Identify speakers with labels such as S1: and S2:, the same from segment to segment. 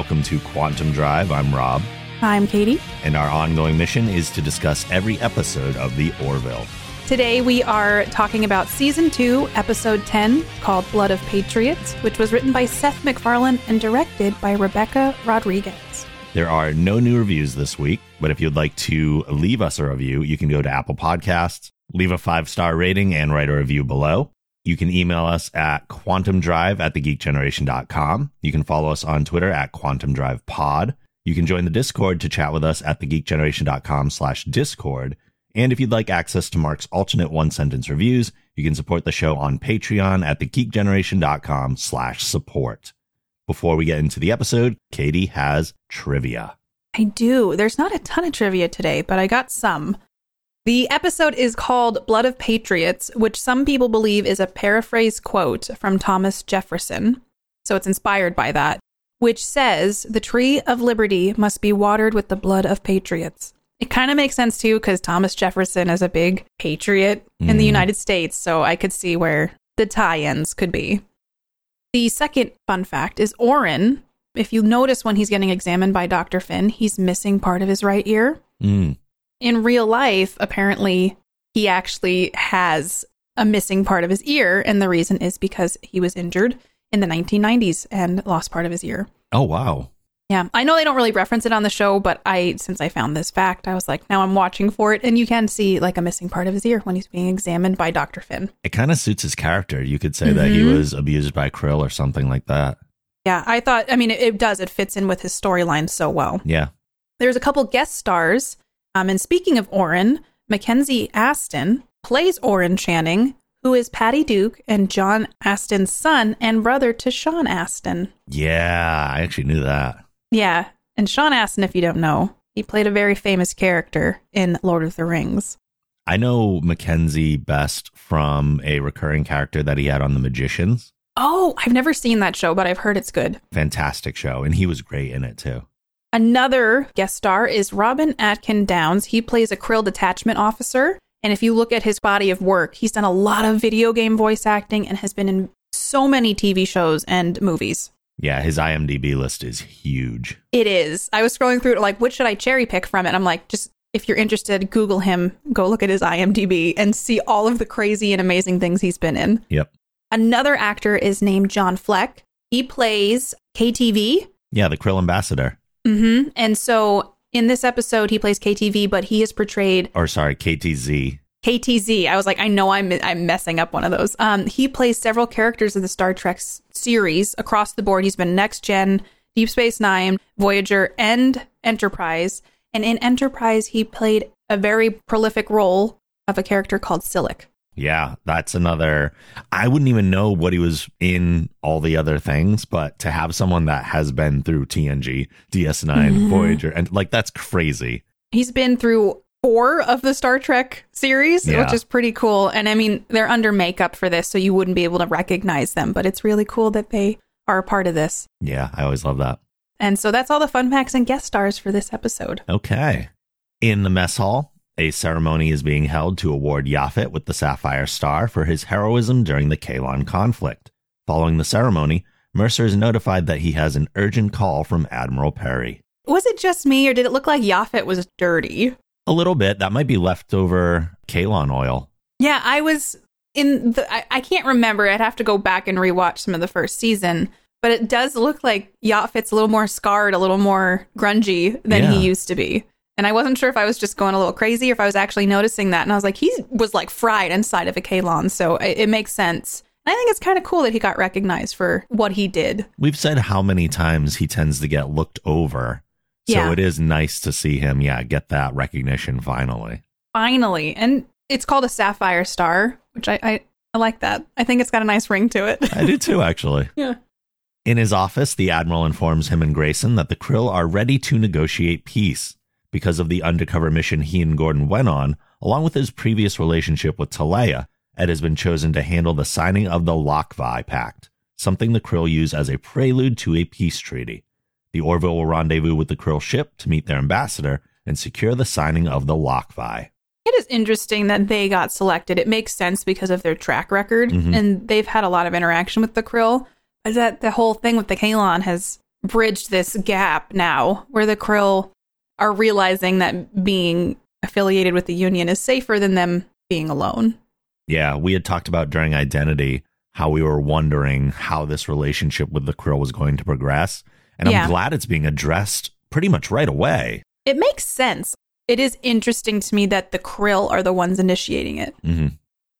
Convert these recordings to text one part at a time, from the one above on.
S1: Hey now, and welcome to Quantum Drive. I'm Rob,
S2: I'm Katie.
S1: and our ongoing mission is to discuss every episode of The Orville.
S2: Today we are talking about season 2, episode 10, called Blood of Patriots, which was written by Seth MacFarlane and directed by Rebecca Rodriguez.
S1: There are no new reviews this week, but if you'd like to leave us a review, you can go to Apple Podcasts, leave a five star rating, and write a review below. You can email us at quantumdrive at thegeekgeneration.com. You can follow us on Twitter at quantumdrivepod. You can join the Discord to chat with us at thegeekgeneration.com slash discord. And if you'd like access to Mark's alternate one sentence reviews, you can support the show on Patreon at thegeekgeneration.com slash support. Before we get into the episode, Katie has trivia.
S2: I do. There's not a ton of trivia today, but I got some. The episode is called Blood of Patriots, which some people believe is a paraphrase quote from Thomas Jefferson. So it's inspired by that, which says, The tree of liberty must be watered with the blood of patriots. It kind of makes sense too, because Thomas Jefferson is a big patriot in the
S1: Mm.
S2: United States. So I could see where the tie ins could be. The second fun fact is Orin. If you notice when he's getting examined by Dr. Finn, he's missing part of his right ear.
S1: Mm.
S2: In real life, apparently, he actually has a missing part of his ear. And the reason is because he was injured in the 1990s and lost part of his ear.
S1: Oh, wow.
S2: Yeah, I know they don't really reference it on the show, but I, since I found this fact, I was like, now I'm watching for it, and you can see like a missing part of his ear when he's being examined by Dr. Finn.
S1: It kind of suits his character. You could say that he
S2: Mhm.
S1: was abused by Krill or something like that.
S2: Yeah, I thought, I mean, it, it does. It fits in with his storyline so well.
S1: Yeah.
S2: There's a couple guest stars. Um, and speaking of Orin, Mackenzie Astin plays Orin Channing, who is Patty Duke and John Astin's son and brother to Sean Astin.
S1: Yeah. I actually knew that.
S2: Yeah, and Sean Astin, if you don't know, he played a very famous character in Lord of the Rings.
S1: I know Mackenzie best from a recurring character that he had on The Magicians.
S2: Oh, I've never seen that show, but I've heard it's good.
S1: Fantastic show. And he was great in it too.
S2: Another guest star is Robin Atkin Downes. He plays a Krill detachment officer. And if you look at his body of work, he's done a lot of video game voice acting and has been in so many TV shows and movies.
S1: Yeah. His IMDb list is huge.
S2: It is. I was scrolling through it, like, what should I cherry pick from it? I'm like, just if you're interested, Google him, go look at his IMDb and see all of the crazy and amazing things he's been in.
S1: Yep.
S2: Another actor is named John Fleck. He plays KTV.
S1: Yeah. The Krill ambassador.
S2: Hmm And so in this episode, he plays KTV, but he is portrayed
S1: Or sorry, KTZ.
S2: KTZ. I was like, I know I'm I'm messing up one of those. Um, he plays several characters in the Star Trek series across the board. He's been Next Gen, Deep Space Nine, Voyager, and Enterprise. And in Enterprise, he played a very prolific role of a character called Silik.
S1: Yeah, that's another. I wouldn't even know what he was in all the other things, but to have someone that has been through TNG, DS9,
S2: Mhm.
S1: Voyager, and like that's crazy.
S2: He's been through four of the Star Trek series,
S1: Yeah.
S2: which is pretty cool. And I mean, they're under makeup for this, so you wouldn't be able to recognize them, but it's really cool that they are a part of this.
S1: Yeah, I always love that.
S2: And so that's all the fun facts and guest stars for this episode.
S1: Okay. In the mess hall, a ceremony is being held to award Yaphet with the Sapphire Star for his heroism during the Kaylon conflict. Following the ceremony, Mercer is notified that he has an urgent call from Admiral Perry.
S2: Was it just me, or did it look like Yaphet was dirty?
S1: A little bit. That might be leftover Kaylon oil.
S2: Yeah, I was in the. I, I can't remember. I'd have to go back and rewatch some of the first season. But it does look like Yaphet's a little more scarred, a little more grungy than
S1: Yeah.
S2: he used to be. And I wasn't sure if I was just going a little crazy or if I was actually noticing that. And I was like, he was like fried inside of a Kaylon. So it, it makes sense. I think it's kind of cool that he got recognized for what he did.
S1: We've said how many times he tends to get looked over. So
S2: Yeah.
S1: it is nice to see him, yeah, get that recognition finally.
S2: Finally. And it's called a Sapphire Star, which I, I, I like that. I think it's got a nice ring to it.
S1: I do too, actually.
S2: yeah.
S1: In his office, the Admiral informs him and Grayson that the Krill are ready to negotiate peace because of the undercover mission he and Gordon went on, along with his previous relationship with Teleya. Ed has been chosen to handle the signing of the Lockvi Pact, something the Krill use as a prelude to a peace treaty. The Orville will rendezvous with the Krill ship to meet their ambassador and secure the signing of the Lockvi.
S2: It is interesting that they got selected. It makes sense because of their track record,
S1: Mhm.
S2: and they've had a lot of interaction with the Krill. Is that the whole thing with the Kaylon has bridged this gap now where the Krill are realizing that being affiliated with the Union is safer than them being alone.
S1: Yeah, we had talked about during Identity how we were wondering how this relationship with the Krill was going to progress. And I'm glad it's being addressed pretty much right away.
S2: It makes sense. It is interesting to me that the Krill are the ones initiating it.
S1: hmm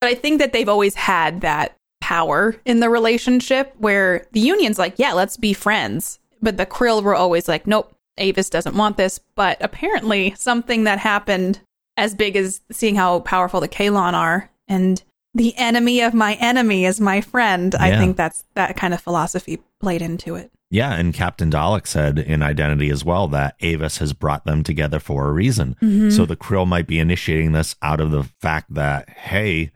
S2: But I think that they've always had that power in the relationship where the Union's like, yeah, let's be friends. But the Krill were always like, nope, Avis doesn't want this. But apparently, something that happened as big as seeing how powerful the Kaylon are and the enemy of my enemy is my friend. I think that's that kind of philosophy played into it.
S1: Yeah, and Captain Dalek said in Identity as well that Avis has brought them together for a reason.
S2: Mm-hmm.
S1: So the Krill might be initiating this out of the fact that, hey,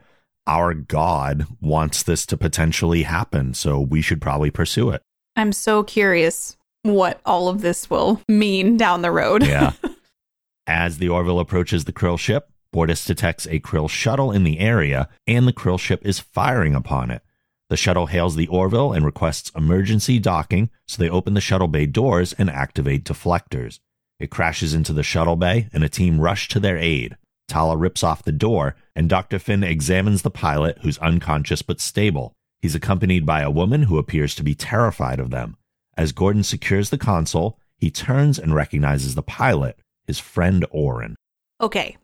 S1: our God wants this to potentially happen. So we should probably pursue it.
S2: I'm so curious what all of this will mean down the road.
S1: Yeah. As the Orville approaches the Krill ship, Bortus detects a Krill shuttle in the area, and the Krill ship is firing upon it. The shuttle hails the Orville and requests emergency docking, so they open the shuttle bay doors and activate deflectors. It crashes into the shuttle bay, and a team rush to their aid. Talla rips off the door, and Dr. Finn examines the pilot, who's unconscious but stable. He's accompanied by a woman who appears to be terrified of them. As Gordon secures the console, he turns and recognizes the pilot, his friend Orin.
S2: Okay.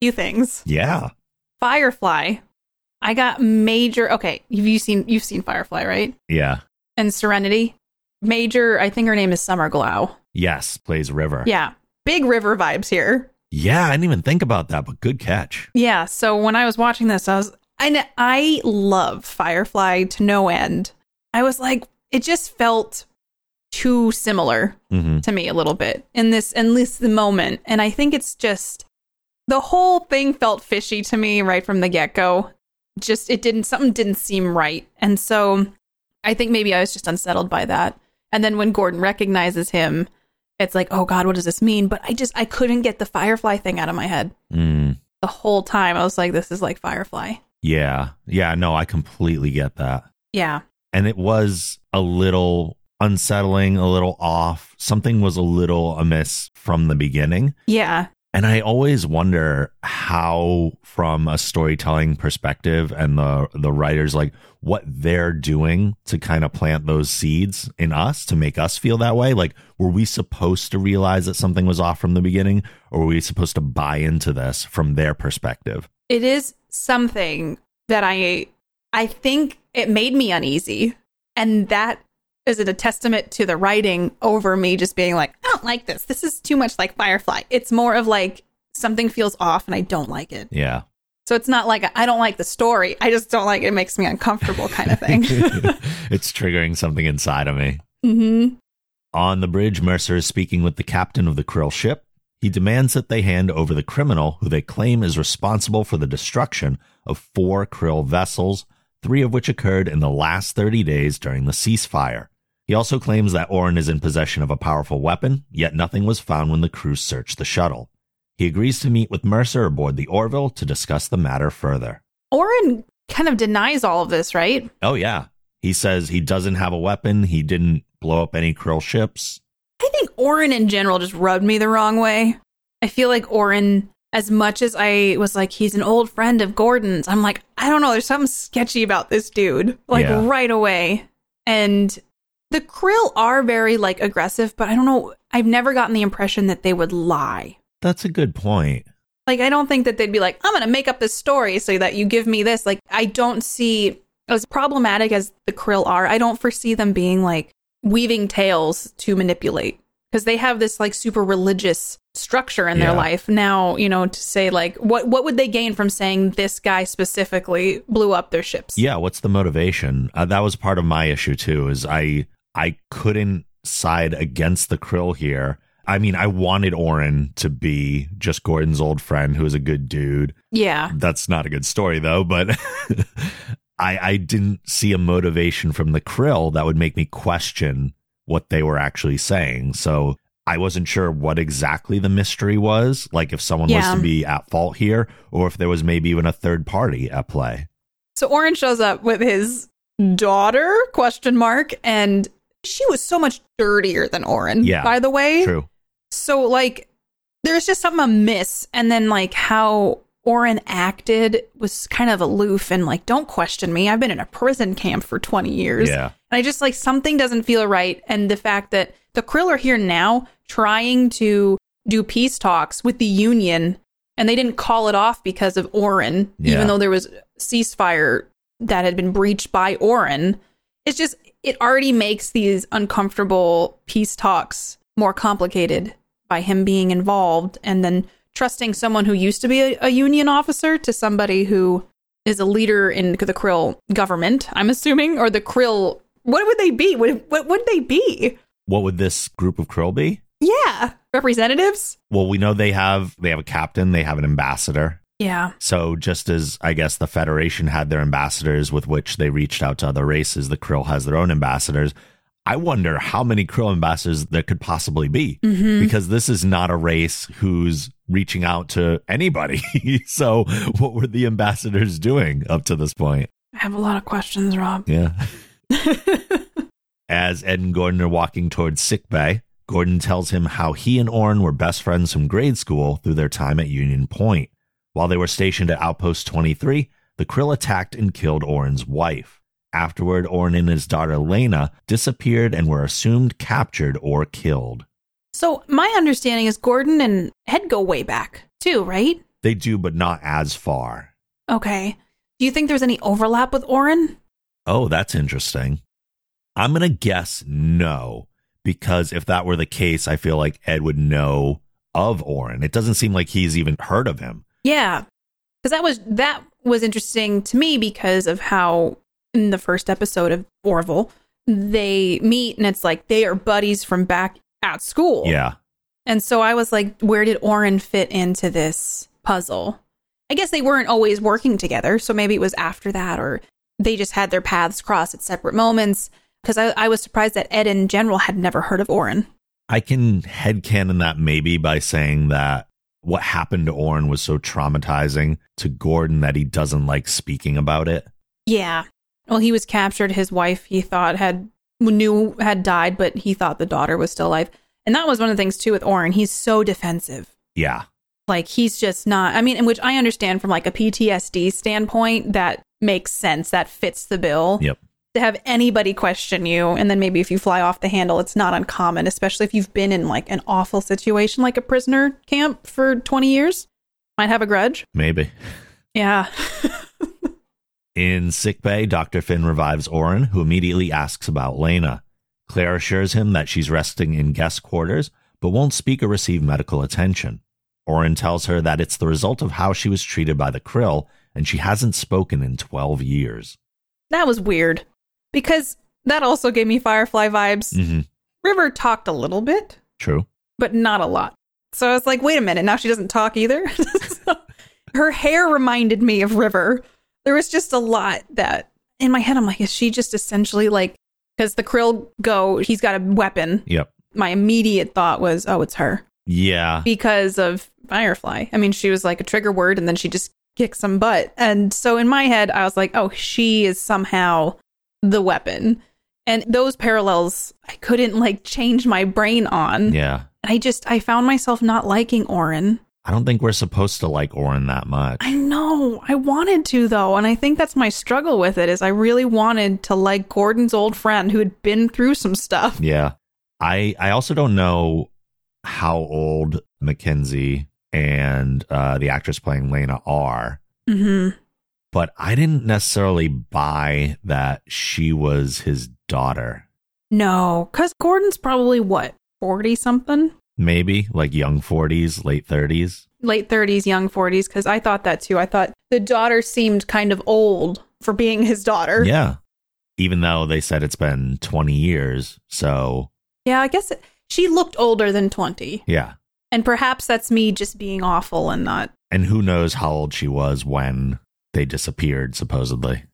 S2: Few things.
S1: Yeah.
S2: Firefly. I got major okay, you've you seen you've seen Firefly, right?
S1: Yeah.
S2: And Serenity. Major, I think her name is Summer Glau.
S1: Yes, plays River.
S2: Yeah. Big river vibes here.
S1: Yeah, I didn't even think about that, but good catch.
S2: Yeah, so when I was watching this, I was I kn- I love Firefly to no end. I was like it just felt too similar
S1: hmm
S2: to me a little bit in this in this moment. And i think it's just the whole thing felt fishy to me right from the get-go. Just it didn't something didn't seem right. And so i think maybe i was just unsettled by that. And then when gordon recognizes him it's like oh god what does this mean? But i just i couldn't get the firefly thing out of my head.
S1: Mm.
S2: the whole time i was like this is like firefly.
S1: Yeah. Yeah, no, I completely get that.
S2: yeah.
S1: And it was a little unsettling, a little off. Something was a little amiss from the beginning.
S2: yeah
S1: And I always wonder how, from a storytelling perspective, and the the writers like what they're doing to kind of plant those seeds in us to make us feel that way. Like, were we supposed to realize that something was off from the beginning, or were we supposed to buy into this from their perspective?
S2: it is something that I I think it made me uneasy. And that is it a testament to the writing over me just being like, I don't like this. This is too much like Firefly. It's more of like something feels off and I don't like it.
S1: Yeah.
S2: So it's not like I don't like the story. I just don't like it. It makes me uncomfortable kind of thing.
S1: it's triggering something inside of me.
S2: Mm-hmm.
S1: On the bridge, Mercer is speaking with the captain of the Krill ship. He demands that they hand over the criminal who they claim is responsible for the destruction of four Krill vessels, three of which occurred in the last 30 days during the ceasefire. He also claims that Orin is in possession of a powerful weapon, yet nothing was found when the crew searched the shuttle. He agrees to meet with Mercer aboard the Orville to discuss the matter further.
S2: Orin kind of denies all of this, right?
S1: Oh, yeah. He says he doesn't have a weapon, he didn't blow up any Krill ships.
S2: I think Orin in general just rubbed me the wrong way. I feel like Orin, as much as I was like, he's an old friend of Gordon's, I'm like, I don't know, there's something sketchy about this dude, like
S1: Yeah.
S2: right away. And the Krill are very like aggressive, but I don't know, I've never gotten the impression that they would lie.
S1: That's a good point.
S2: Like, I don't think that they'd be like, I'm going to make up this story so that you give me this. Like, I don't see, as problematic as the Krill are, I don't foresee them being like weaving tales to manipulate because they have this like super religious structure in
S1: Yeah.
S2: their life. Now, you know, to say like, what, what would they gain from saying this guy specifically blew up their ships?
S1: Yeah, what's the motivation? Uh, that was part of my issue too. Is I I couldn't side against the Krill here. I mean, I wanted Orin to be just Gordon's old friend who is a good dude.
S2: Yeah.
S1: That's not a good story though, but I I didn't see a motivation from the Krill that would make me question what they were actually saying. So I wasn't sure what exactly the mystery was, like if someone
S2: Yeah.
S1: was to be at fault here or if there was maybe even a third party at play.
S2: So Orin shows up with his daughter question mark and she was so much dirtier than Oren,
S1: Yeah,
S2: by the way.
S1: True.
S2: So like there's just something amiss and then like how Oren acted was kind of aloof and like don't question me. I've been in a prison camp for 20 years.
S1: Yeah.
S2: And I just like something doesn't feel right and the fact that the Krill are here now trying to do peace talks with the union and they didn't call it off because of Oren
S1: Yeah.
S2: even though there was ceasefire that had been breached by Oren. It's just it already makes these uncomfortable peace talks more complicated by him being involved and then trusting someone who used to be a, a union officer to somebody who is a leader in the Krill government, I'm assuming, or the Krill. What would they be? What, what would they be?
S1: What would this group of Krill be?
S2: Yeah, representatives.
S1: Well, we know they have they have a captain, they have an ambassador.
S2: Yeah,
S1: So just as I guess the Federation had their ambassadors with which they reached out to other races, the Krill has their own ambassadors. I wonder how many Krill ambassadors there could possibly be mm-hmm. because this is not a race who's reaching out to anybody. so what were the ambassadors doing up to this point?
S2: I have a lot of questions, Rob.
S1: Yeah. As Ed and Gordon are walking towards sick bay, Gordon tells him how he and Orrin were best friends from grade school through their time at Union Point. While they were stationed at Outpost 23, the Krill attacked and killed Orin's wife. Afterward, Orin and his daughter Lena disappeared and were assumed captured or killed.
S2: So my understanding is Gordon and Ed go way back too, right?
S1: They do, but not as far.
S2: Okay. Do you think there's any overlap with Orin?
S1: Oh, that's interesting. I'm going to guess no, because if that were the case, I feel like Ed would know of Orin. It doesn't seem like he's even heard of him.
S2: Yeah, because that was that was interesting to me because of how in the first episode of Orville they meet and it's like they are buddies from back at school.
S1: Yeah.
S2: and so I was like, where did Oren fit into this puzzle? I guess they weren't always working together, so maybe it was after that, or they just had their paths cross at separate moments. Because I, I was surprised that Ed in general had never heard of Oren.
S1: I can headcanon that maybe by saying that what happened to Orrin was so traumatizing to Gordon that he doesn't like speaking about it.
S2: Yeah. Well, he was captured. His wife, he thought, had knew had died, but he thought the daughter was still alive. And that was one of the things too with Oren. He's so defensive.
S1: Yeah.
S2: Like he's just not. I mean, in which I understand from like a PTSD standpoint, that makes sense. That fits the bill.
S1: Yep.
S2: To have anybody question you, and then maybe if you fly off the handle, it's not uncommon, especially if you've been in like an awful situation, like a prisoner camp for twenty years. Might have a grudge.
S1: Maybe.
S2: Yeah.
S1: In sickbay, Dr. Finn revives Orrin, who immediately asks about Lena. Claire assures him that she's resting in guest quarters, but won't speak or receive medical attention. Orrin tells her that it's the result of how she was treated by the Krill, and she hasn't spoken in 12 years.
S2: That was weird because that also gave me Firefly vibes.
S1: Mm-hmm.
S2: River talked a little bit,
S1: True.
S2: but not a lot. So I was like, wait a minute, now she doesn't talk either. So, her hair reminded me of River. There was just a lot that in my head, I'm like, is she just essentially like, because the krill go, he's got a weapon.
S1: Yep.
S2: My immediate thought was, oh, it's her
S1: Yeah.
S2: because of Firefly. I mean, she was like a trigger word and then she just kicked some butt. And so in my head, I was like, oh, she is somehow the weapon. And those parallels, I couldn't like change my brain on.
S1: Yeah.
S2: I just, I found myself not liking Oren.
S1: I don't think we're supposed to like Orrin that much.
S2: I know. I wanted to though, and I think that's my struggle with it is I really wanted to like Gordon's old friend who had been through some stuff.
S1: Yeah. I I also don't know how old Mackenzie and uh, the actress playing Lena are,
S2: Mm-hmm.
S1: But I didn't necessarily buy that she was his daughter.
S2: No, because Gordon's probably what, 40 something?
S1: Maybe like young 40s, late 30s.
S2: Late 30s, young 40s, because I thought that too. I thought the daughter seemed kind of old for being his daughter.
S1: Yeah. Even though they said it's been 20 years. So,
S2: Yeah, I guess it, she looked older than 20.
S1: yeah.
S2: And perhaps that's me just being awful and not.
S1: And who knows how old she was when they disappeared, supposedly.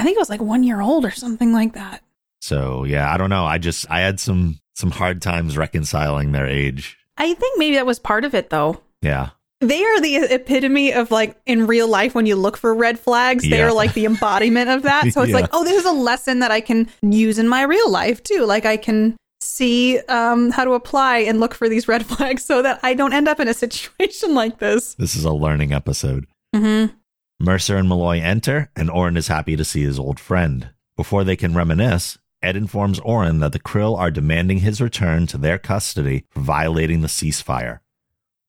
S2: I think it was like one year old or something like that.
S1: So, yeah, I don't know. I just, I had some, some hard times reconciling their age.
S2: I think maybe that was part of it though.
S1: Yeah.
S2: they are the epitome of like in real life when you look for red flags, they are like the embodiment of that. So it's
S1: Yeah.
S2: like, oh, this is a lesson that I can use in my real life too. Like I can see um, how to apply and look for these red flags so that I don't end up in a situation like this.
S1: This is a learning episode.
S2: Mm-hmm.
S1: Mercer and Malloy enter, and Orin is happy to see his old friend. Before they can reminisce, Ed informs Orin that the Krill are demanding his return to their custody for violating the ceasefire.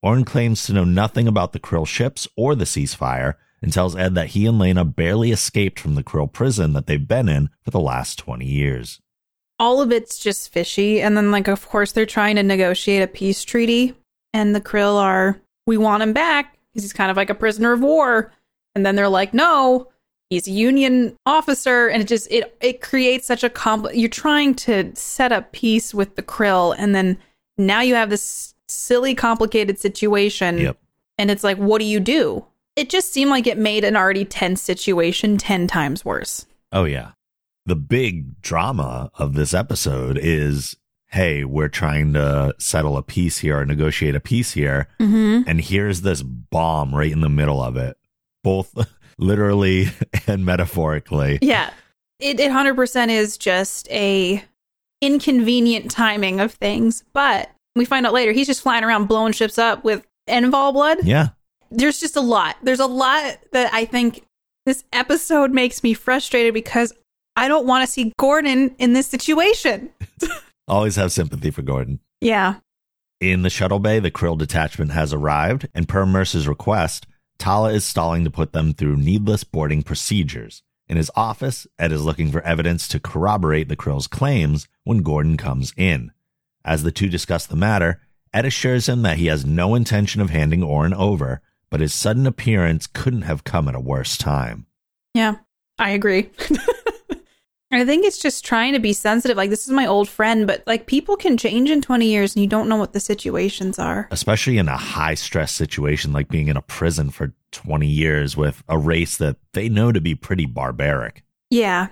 S1: Orin claims to know nothing about the Krill ships or the ceasefire and tells Ed that he and Lena barely escaped from the Krill prison that they've been in for the last 20 years.
S2: All of it's just fishy. And then, like, of course, they're trying to negotiate a peace treaty. And the Krill are, we want him back because he's kind of like a prisoner of war. And then they're like, no, he's a union officer. And it just, it, it creates such a compl- You're trying to set up peace with the Krill. And then now you have this silly, complicated situation.
S1: Yep.
S2: And it's like, what do you do? It just seemed like it made an already tense situation 10 times worse.
S1: Oh, yeah. The big drama of this episode is hey, we're trying to settle a peace here or negotiate a peace here.
S2: Mm-hmm.
S1: And here's this bomb right in the middle of it, both literally and metaphorically.
S2: Yeah. It, it 100% is just a inconvenient timing of things, but we find out later he's just flying around blowing ships up with Enval blood.
S1: Yeah.
S2: There's just a lot. There's a lot that I think this episode makes me frustrated because I don't want to see Gordon in this situation.
S1: Always have sympathy for Gordon.
S2: Yeah.
S1: In the shuttle bay, the Krill detachment has arrived, and per Mercer's request, Talla is stalling to put them through needless boarding procedures. In his office, Ed is looking for evidence to corroborate the Krill's claims when Gordon comes in. As the two discuss the matter, Ed assures him that he has no intention of handing Orin over, but his sudden appearance couldn't have come at a worse time.
S2: Yeah. I agree. I think it's just trying to be sensitive. Like, this is my old friend, but like, people can change in 20 years and you don't know what the situations are.
S1: especially in a high stress situation like being in a prison for 20 years with a race that they know to be pretty barbaric.
S2: Yeah.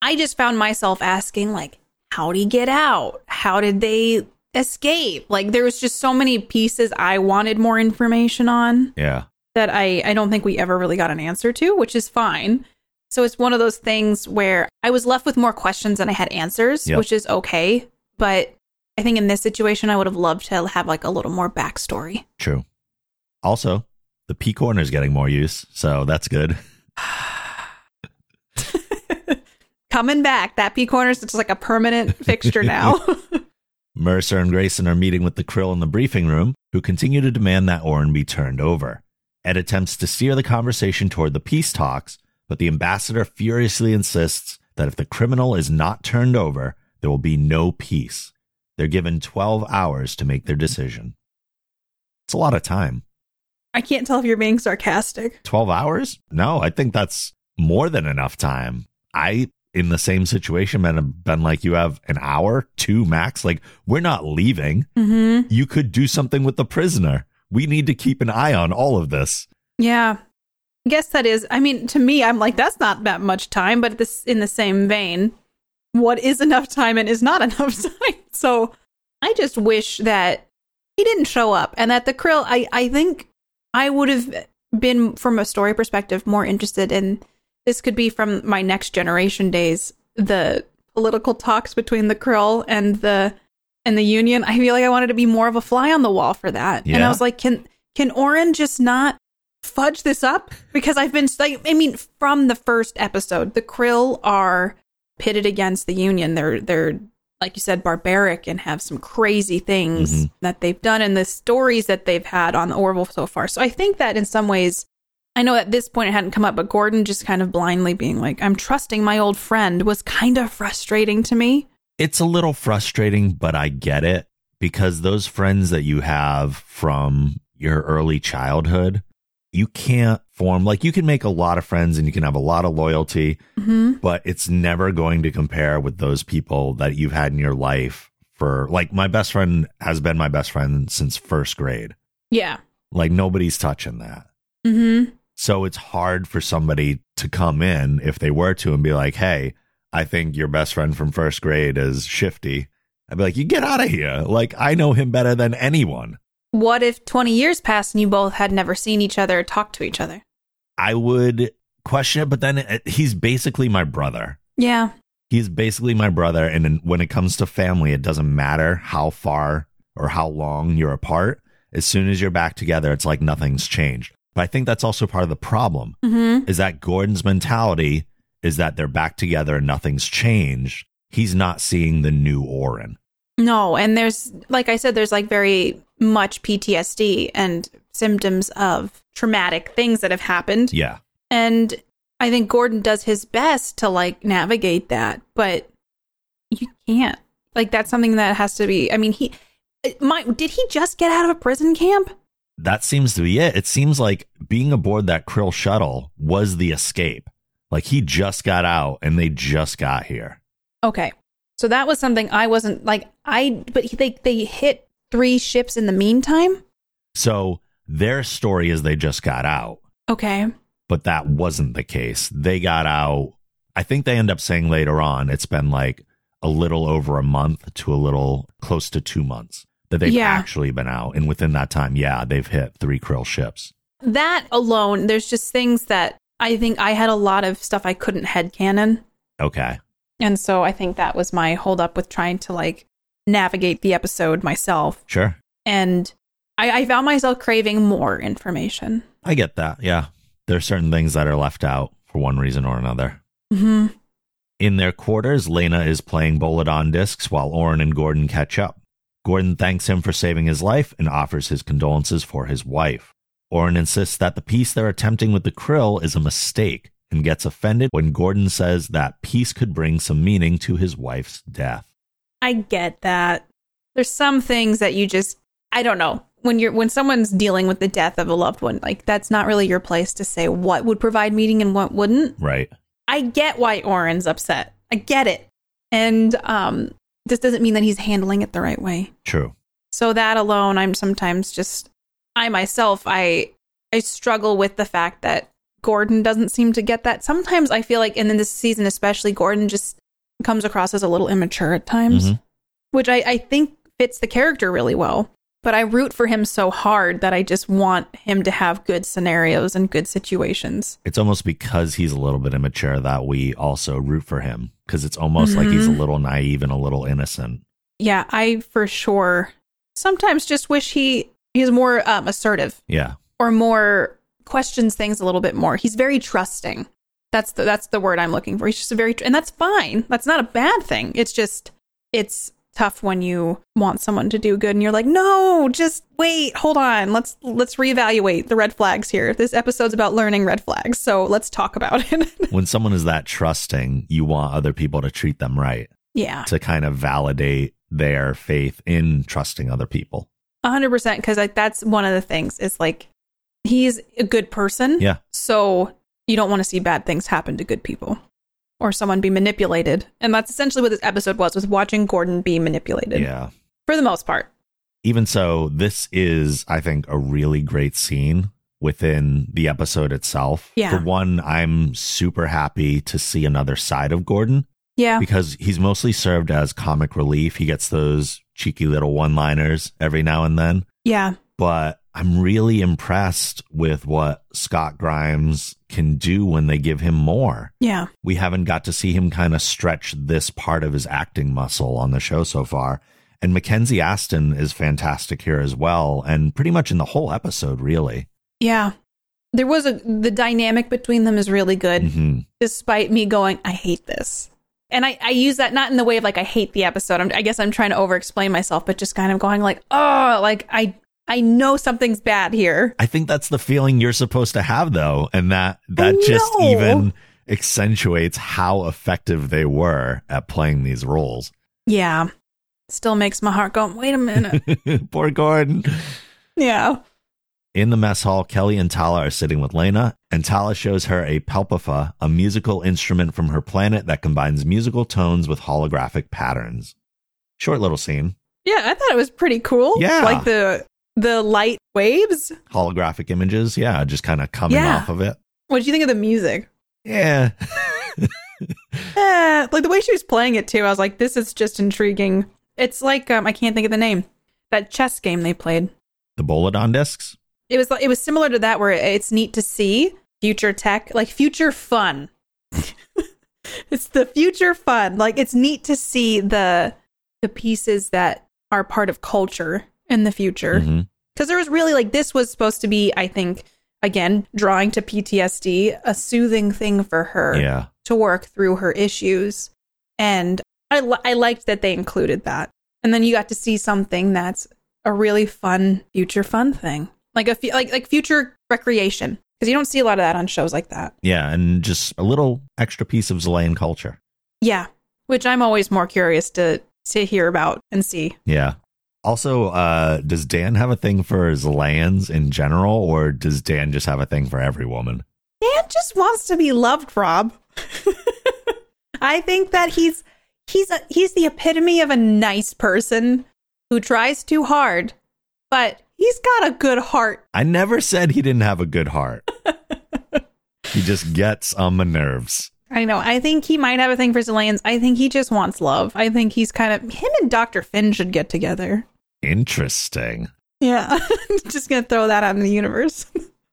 S2: I just found myself asking, like, how did he get out? How did they escape? Like, there was just so many pieces I wanted more information on
S1: Yeah.
S2: that I, I don't think we ever really got an answer to, which is fine. So it's one of those things where I was left with more questions than I had answers,
S1: Yep.
S2: which is okay. But I think in this situation, I would have loved to have like a little more backstory.
S1: True. Also, the P corner is getting more use, so that's good.
S2: Coming back, that P corner is just like a permanent fixture now.
S1: Mercer and Grayson are meeting with the Krill in the briefing room, who continue to demand that Orin be turned over. Ed attempts to steer the conversation toward the peace talks, but the ambassador furiously insists that if the criminal is not turned over, there will be no peace. They're given 12 hours to make their decision. It's a lot of time.
S2: I can't tell if you're being sarcastic.
S1: 12 hours? No, I think that's more than enough time. I, in the same situation, been, been like, you have an hour, two max. Like, we're not leaving.
S2: Mm-hmm.
S1: You could do something with the prisoner. We need to keep an eye on all of this.
S2: Yeah. Guess that is. I mean, to me, I'm like, that's not that much time, but this in the same vein, what is enough time and is not enough time? So I just wish that he didn't show up and that the krill I, I think I would have been from a story perspective more interested in this could be from my next generation days, the political talks between the krill and the and the union. I feel like I wanted to be more of a fly on the wall for that. And I was like, can can Oren just not fudge this up because I've been like I mean from the first episode the krill are pitted against the union. They're they're like you said barbaric and have some crazy things
S1: Mhm.
S2: that they've done and the stories that they've had on the Orville so far. So I think that in some ways I know at this point it hadn't come up but Gordon just kind of blindly being like I'm trusting my old friend was kind of frustrating to me.
S1: It's a little frustrating, but I get it because those friends that you have from your early childhood, you can't form like you can make a lot of friends and you can have a lot of loyalty,
S2: hmm
S1: but it's never going to compare with those people that you've had in your life for like my best friend has been my best friend since first grade.
S2: yeah
S1: Like nobody's touching that.
S2: hmm
S1: So it's hard for somebody to come in if they were to and be like, "Hey, I think your best friend from first grade is shifty." I'd be like, "You get out of here!" Like I know him better than anyone.
S2: What if 20 years passed and you both had never seen each other or talked to each other?
S1: I would question it, but then it, he's basically my brother.
S2: Yeah.
S1: He's basically my brother. And when it comes to family, it doesn't matter how far or how long you're apart. As soon as you're back together, it's like nothing's changed. But I think that's also part of the problem
S2: Mm-hmm.
S1: is that Gordon's mentality is that they're back together and nothing's changed. He's not seeing the new Oren.
S2: No, and there's like I said, there's like very much PTSD and symptoms of traumatic things that have happened.
S1: Yeah.
S2: And I think Gordon does his best to like navigate that, but you can't. Like that's something that has to be I mean, he uh, my did he just get out of a prison camp?
S1: That seems to be it. It seems like being aboard that Krill shuttle was the escape. Like he just got out and they just got here.
S2: Okay. So that was something I wasn't like I but they they hit three ships in the meantime.
S1: So their story is they just got out,
S2: Okay.
S1: but that wasn't the case. They got out. I think they end up saying later on it's been like a little over a month to a little close to two months that they've
S2: Yeah.
S1: actually been out. And within that time, yeah, they've hit three Krill ships.
S2: That alone, there's just things that I think I had a lot of stuff I couldn't head headcanon.
S1: Okay.
S2: And so I think that was my holdup with trying to like navigate the episode myself.
S1: Sure.
S2: And I, I found myself craving more information.
S1: I get that. Yeah. There are certain things that are left out for one reason or another.
S2: Mm-hmm.
S1: In their quarters, Lena is playing Boladon discs while Oren and Gordon catch up. Gordon thanks him for saving his life and offers his condolences for his wife. Oren insists that the peace they're attempting with the Krill is a mistake and gets offended when Gordon says that peace could bring some meaning to his wife's death.
S2: I get that. There's some things that you just I don't know. When you're when someone's dealing with the death of a loved one, like that's not really your place to say what would provide meaning and what wouldn't.
S1: Right.
S2: I get why Oren's upset. I get it. And um this doesn't mean that he's handling it the right way.
S1: True.
S2: So that alone I'm sometimes just I myself I I struggle with the fact that Gordon doesn't seem to get that. Sometimes I feel like and in this season especially Gordon just comes across as a little immature at times,
S1: Mhm.
S2: which I I think fits the character really well. But I root for him so hard that I just want him to have good scenarios and good situations.
S1: It's almost because he's a little bit immature that we also root for him because it's almost like he's a
S2: Mhm.
S1: little naive and a little innocent.
S2: Yeah, I for sure sometimes just wish he he's more um, assertive
S1: Yeah.
S2: or more questions things a little bit more. He's very trusting. That's the that's the word I'm looking for. He's just a very and that's fine. That's not a bad thing. It's just it's tough when you want someone to do good and you're like, "No, just wait, hold on. Let's let's reevaluate the red flags here. This episode's about learning red flags. So, let's talk about it."
S1: when someone is that trusting, you want other people to treat them right
S2: yeah.
S1: to kind of validate their faith in trusting other people.
S2: A hundred percent, because like that's one of the things. Is like he's a good person.
S1: Yeah.
S2: So you don't want to see bad things happen to good people, or someone be manipulated, and that's essentially what this episode was: was watching Gordon be manipulated
S1: Yeah.
S2: for the most part.
S1: Even so, this is, I think, a really great scene within the episode itself.
S2: Yeah.
S1: For one, I'm super happy to see another side of Gordon
S2: Yeah.
S1: because he's mostly served as comic relief. He gets those cheeky little one liners every now and then.
S2: Yeah.
S1: but I'm really impressed with what Scott Grimes can do when they give him more.
S2: Yeah.
S1: We haven't got to see him kind of stretch this part of his acting muscle on the show so far. And Mackenzie Astin is fantastic here as well, and pretty much in the whole episode, really.
S2: Yeah. There was a the dynamic between them is really good,
S1: hmm
S2: despite me going, I hate this. And I, I use that not in the way of like I hate the episode. I'm, I guess I'm trying to over explain myself, but just kind of going like, oh, like I I know something's bad here.
S1: I think that's the feeling you're supposed to have, though, and that that just even accentuates how effective they were at playing these roles.
S2: Yeah. Still makes my heart go, wait a minute.
S1: Poor Gordon.
S2: yeah.
S1: In the mess hall, Kelly and Talla are sitting with Lena, and Talla shows her a Pelpifa, a musical instrument from her planet that combines musical tones with holographic patterns. Short little scene.
S2: Yeah, I thought it was pretty cool.
S1: Yeah.
S2: Like the the light waves.
S1: Holographic images, yeah, just kind of coming
S2: Yeah.
S1: off of it.
S2: What did you think of the music?
S1: Yeah.
S2: Eh, like the way she was playing it too, I was like, this is just intriguing. It's like um I can't think of the name. That chess game they played.
S1: The Boladon discs?
S2: It was it was similar to that where it's neat to see future tech, like future fun. it's the future fun. Like it's neat to see the the pieces that are part of culture in the future.
S1: Mm-hmm.
S2: Because there was really like this was supposed to be, I think, again, drawing to PTSD, a soothing thing for her
S1: Yeah.
S2: to work through her issues. And I, li- I liked that they included that. And then you got to see something that's a really fun future fun thing, like a like like future recreation, because you don't see a lot of that on shows like that.
S1: Yeah. And just a little extra piece of Xelayan culture.
S2: Yeah, which I'm always more curious to to hear about and see.
S1: Yeah. Also, uh, does Dann have a thing for Xelayans in general, or does Dann just have a thing for every woman?
S2: Dann just wants to be loved, Rob. I think that he's he's a, he's the epitome of a nice person who tries too hard, but he's got a good heart.
S1: I never said he didn't have a good heart. he just gets on my nerves.
S2: I know. I think he might have a thing for Xelayans. I think he just wants love. I think he's kind of him and Dr. Finn should get together.
S1: Interesting.
S2: Yeah. just going to throw that out in the universe.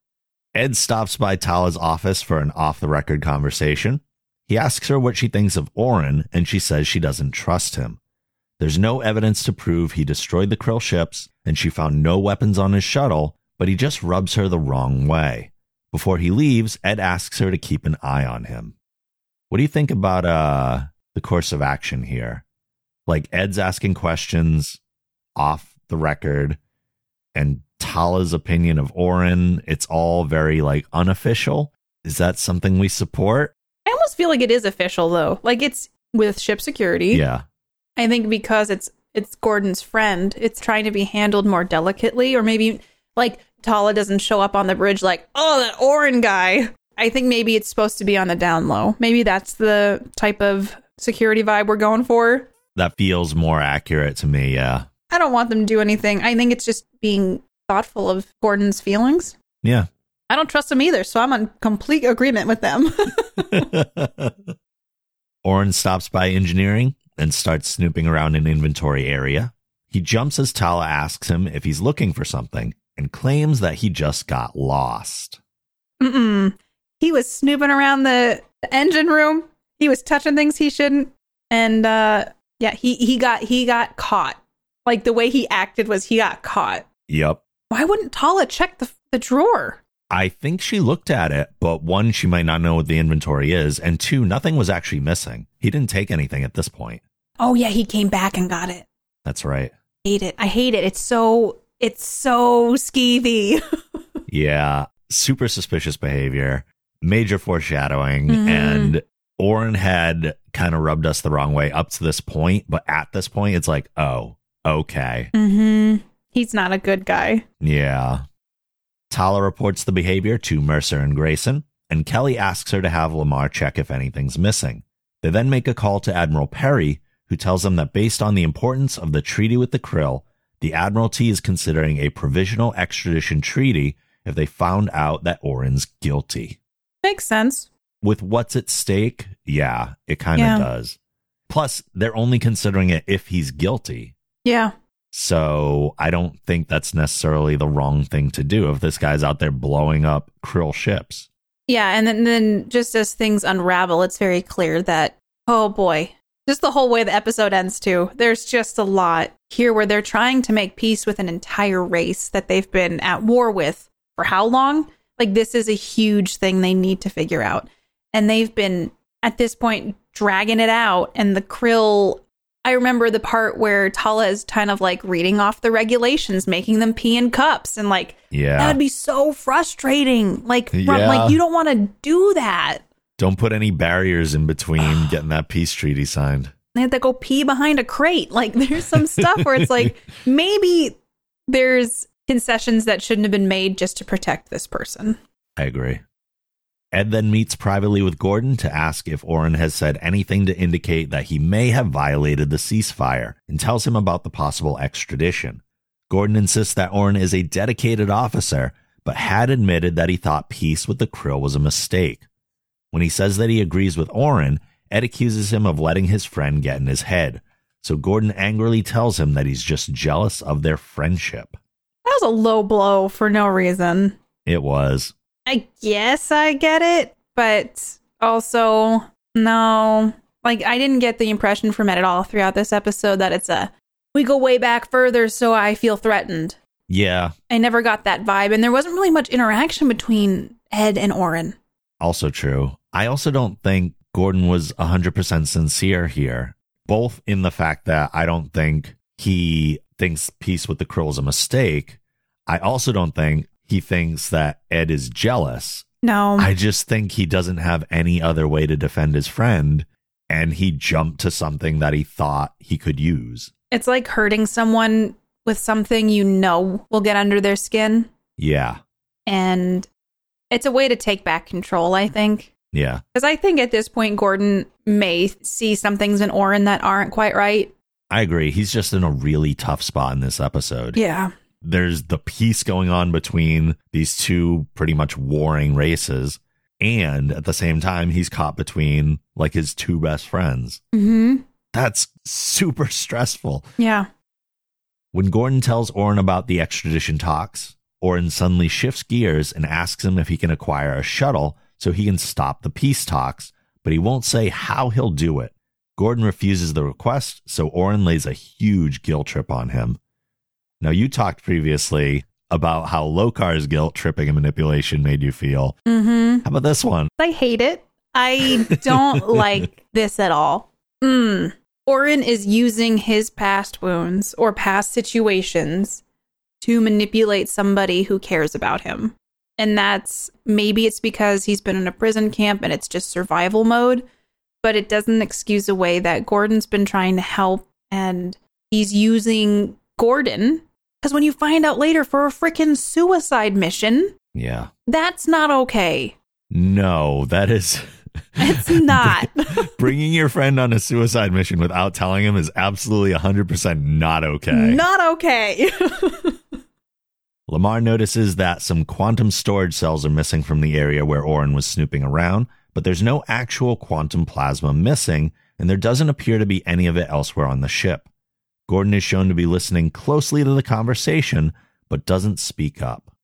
S1: Ed stops by Talla's office for an off the record conversation. He asks her what she thinks of Orin, and she says she doesn't trust him. There's no evidence to prove he destroyed the Krill ships, and she found no weapons on his shuttle, but he just rubs her the wrong way. Before he leaves, Ed asks her to keep an eye on him. What do you think about uh the course of action here? Like Ed's asking questions off the record and Talla's opinion of Orin, it's all very like unofficial. Is that something we support?
S2: I almost feel like it is official though. Like it's with ship security.
S1: Yeah.
S2: I think because it's it's Gordon's friend, it's trying to be handled more delicately, or maybe like Tala doesn't show up on the bridge like, oh, that Orin guy. I think maybe it's supposed to be on the down low. Maybe that's the type of security vibe we're going for.
S1: That feels more accurate to me, yeah.
S2: I don't want them to do anything. I think it's just being thoughtful of Gordon's feelings.
S1: Yeah.
S2: I don't trust them either, so I'm in complete agreement with them.
S1: Orin stops by engineering and starts snooping around an inventory area. He jumps as Talla asks him if he's looking for something and claims that he just got lost.
S2: Mm-mm. He was snooping around the, the engine room. He was touching things he shouldn't, and uh, yeah, he he got he got caught. Like the way he acted was he got caught.
S1: Yep.
S2: Why wouldn't Talla check the the drawer?
S1: I think she looked at it, but one, she might not know what the inventory is, and two, nothing was actually missing. He didn't take anything at this point.
S2: Oh yeah, he came back and got it.
S1: That's right.
S2: I Hate it. I hate it. It's so it's so skeevy.
S1: Yeah, super suspicious behavior, major foreshadowing,
S2: Mhm.
S1: and Orin had kind of rubbed us the wrong way up to this point, but at this point, it's like, oh, okay,
S2: mm-hmm. He's not a good guy.
S1: yeah. Talla reports the behavior to Mercer and Grayson, and Kelly asks her to have Lamar check if anything's missing. They then make a call to Admiral Perry, who tells them that based on the importance of the treaty with the Krill, the Admiralty is considering a provisional extradition treaty if they found out that Orin's guilty.
S2: Makes sense.
S1: With what's at stake, yeah, it kind of
S2: Yeah.
S1: does. Plus, they're only considering it if he's guilty.
S2: Yeah.
S1: So I don't think that's necessarily the wrong thing to do if this guy's out there blowing up Krill ships.
S2: Yeah, and then, then just as things unravel, it's very clear that oh boy, just the whole way the episode ends too. There's just a lot here where they're trying to make peace with an entire race that they've been at war with for how long? Like this is a huge thing they need to figure out. And they've been at this point dragging it out and the krill I remember the part where Talla is kind of like reading off the regulations, making them pee in cups and like
S1: Yeah.
S2: that would be so frustrating. Like, from-
S1: Yeah.
S2: like you don't want to do that.
S1: don't put any barriers in between getting that peace treaty signed.
S2: They had to go pee behind a crate. Like, there's some stuff where it's like maybe there's concessions that shouldn't have been made just to protect this person.
S1: I agree. Ed then meets privately with Gordon to ask if Orin has said anything to indicate that he may have violated the ceasefire and tells him about the possible extradition. Gordon insists that Orin is a dedicated officer, but had admitted that he thought peace with the Krill was a mistake. When he says that he agrees with Orin, Ed accuses him of letting his friend get in his head. So Gordon angrily tells him that he's just jealous of their friendship.
S2: That was a low blow for no reason.
S1: It was.
S2: I guess I get it, but also no. Like I didn't get the impression from it at all throughout this episode that it's a we go way back further so I feel threatened.
S1: Yeah.
S2: I never got that vibe and there wasn't really much interaction between Ed and Orrin.
S1: Also true. I also don't think Gordon was 100% sincere here, both in the fact that I don't think he thinks peace with the Krill is a mistake. I also don't think he thinks that Ed is jealous.
S2: No.
S1: I just think he doesn't have any other way to defend his friend. And he jumped to something that he thought he could use.
S2: It's like hurting someone with something you know will get under their skin.
S1: Yeah.
S2: And it's a way to take back control, I think.
S1: Yeah.
S2: Because I think at this point, Gordon may see some things in Orrin that aren't quite right.
S1: I agree. He's just in a really tough spot in this episode.
S2: Yeah.
S1: There's the peace going on between these two pretty much warring races. And at the same time, he's caught between like his two best friends.
S2: hmm
S1: That's super stressful.
S2: Yeah.
S1: When Gordon tells Orrin about the extradition talks, Orrin suddenly shifts gears and asks him if he can acquire a shuttle so he can stop the peace talks, but he won't say how he'll do it. Gordon refuses the request, so Orrin lays a huge guilt trip on him. Now, you talked previously about how Lokar's guilt tripping and manipulation made you feel.
S2: hmm
S1: How about this one?
S2: I hate it. I don't like this at all. Mm. Orrin is using his past wounds or past situations to manipulate somebody who cares about him. And that's maybe it's because he's been in a prison camp and it's just survival mode, but it doesn't excuse away that Gordon's been trying to help and he's using Gordon. Because when you find out later for a freaking suicide mission,
S1: Yeah.
S2: that's not okay.
S1: No, that is.
S2: It's not.
S1: Bringing your friend on a suicide mission without telling him is absolutely 100% not okay.
S2: Not okay.
S1: Lamar notices that some quantum storage cells are missing from the area where Orrin was snooping around, but there's no actual quantum plasma missing, and there doesn't appear to be any of it elsewhere on the ship. Gordon is shown to be listening closely to the conversation, but doesn't speak up.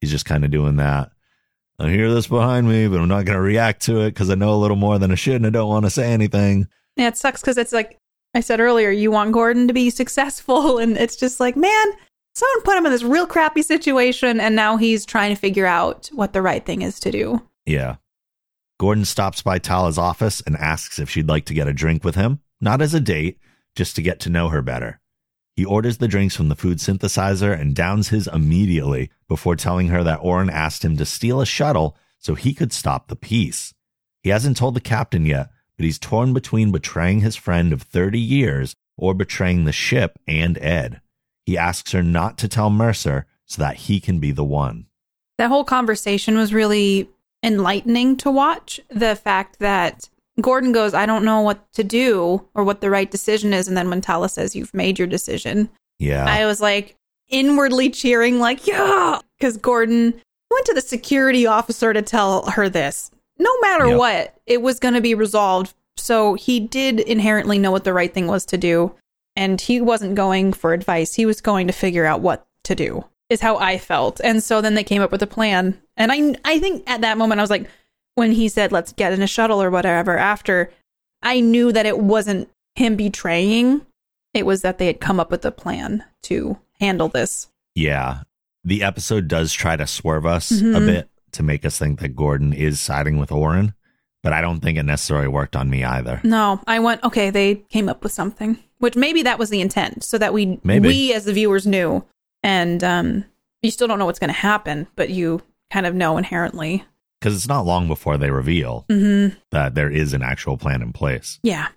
S1: He's just kind of doing that. I hear this behind me, but I'm not going to react to it because I know a little more than I should and I don't want to say anything.
S2: yeah, it sucks because it's like I said earlier, you want Gordon to be successful, and it's just like, man, someone put him in this real crappy situation, and now he's trying to figure out what the right thing is to do.
S1: Yeah. Gordon stops by Talla's office and asks if she'd like to get a drink with him, not as a date, just to get to know her better. He orders the drinks from the food synthesizer and downs his immediately before telling her that Orrin asked him to steal a shuttle so he could stop the peace. He hasn't told the captain yet, but he's torn between betraying his friend of 30 years or betraying the ship and Ed. He asks her not to tell Mercer so that he can be the one.
S2: That whole conversation was really enlightening to watch. The fact that Gordon goes, I don't know what to do or what the right decision is. And then when Talla says, You've made your decision,
S1: Yeah.
S2: I was like inwardly cheering, like, yeah, because Gordon went to the security officer to tell her this. No matter
S1: Yep.
S2: what, it was going to be resolved. So he did inherently know what the right thing was to do. And he wasn't going for advice. He was going to figure out what to do, is how I felt. And so then they came up with a plan. And I, I think at that moment, I was like, when he said, let's get in a shuttle or whatever, after I knew that it wasn't him betraying, it was that they had come up with a plan to handle this.
S1: Yeah. The episode does try to swerve us a
S2: Mhm.
S1: bit to make us think that Gordon is siding with Orrin, but I don't think it necessarily worked on me either.
S2: No, I went, okay, they came up with something, which maybe that was the intent, so that we,
S1: Maybe.
S2: we as the viewers knew. And um, you still don't know what's going to happen, but you kind of know inherently.
S1: Because it's not long before they reveal
S2: hmm
S1: that there is an actual plan in place.
S2: Yeah.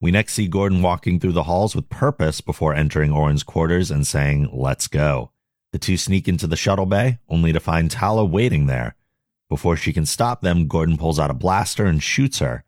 S1: We next see Gordon walking through the halls with purpose before entering Orrin's quarters and saying, Let's go. The two sneak into the shuttle bay, only to find Talla waiting there. Before she can stop them, Gordon pulls out a blaster and shoots her.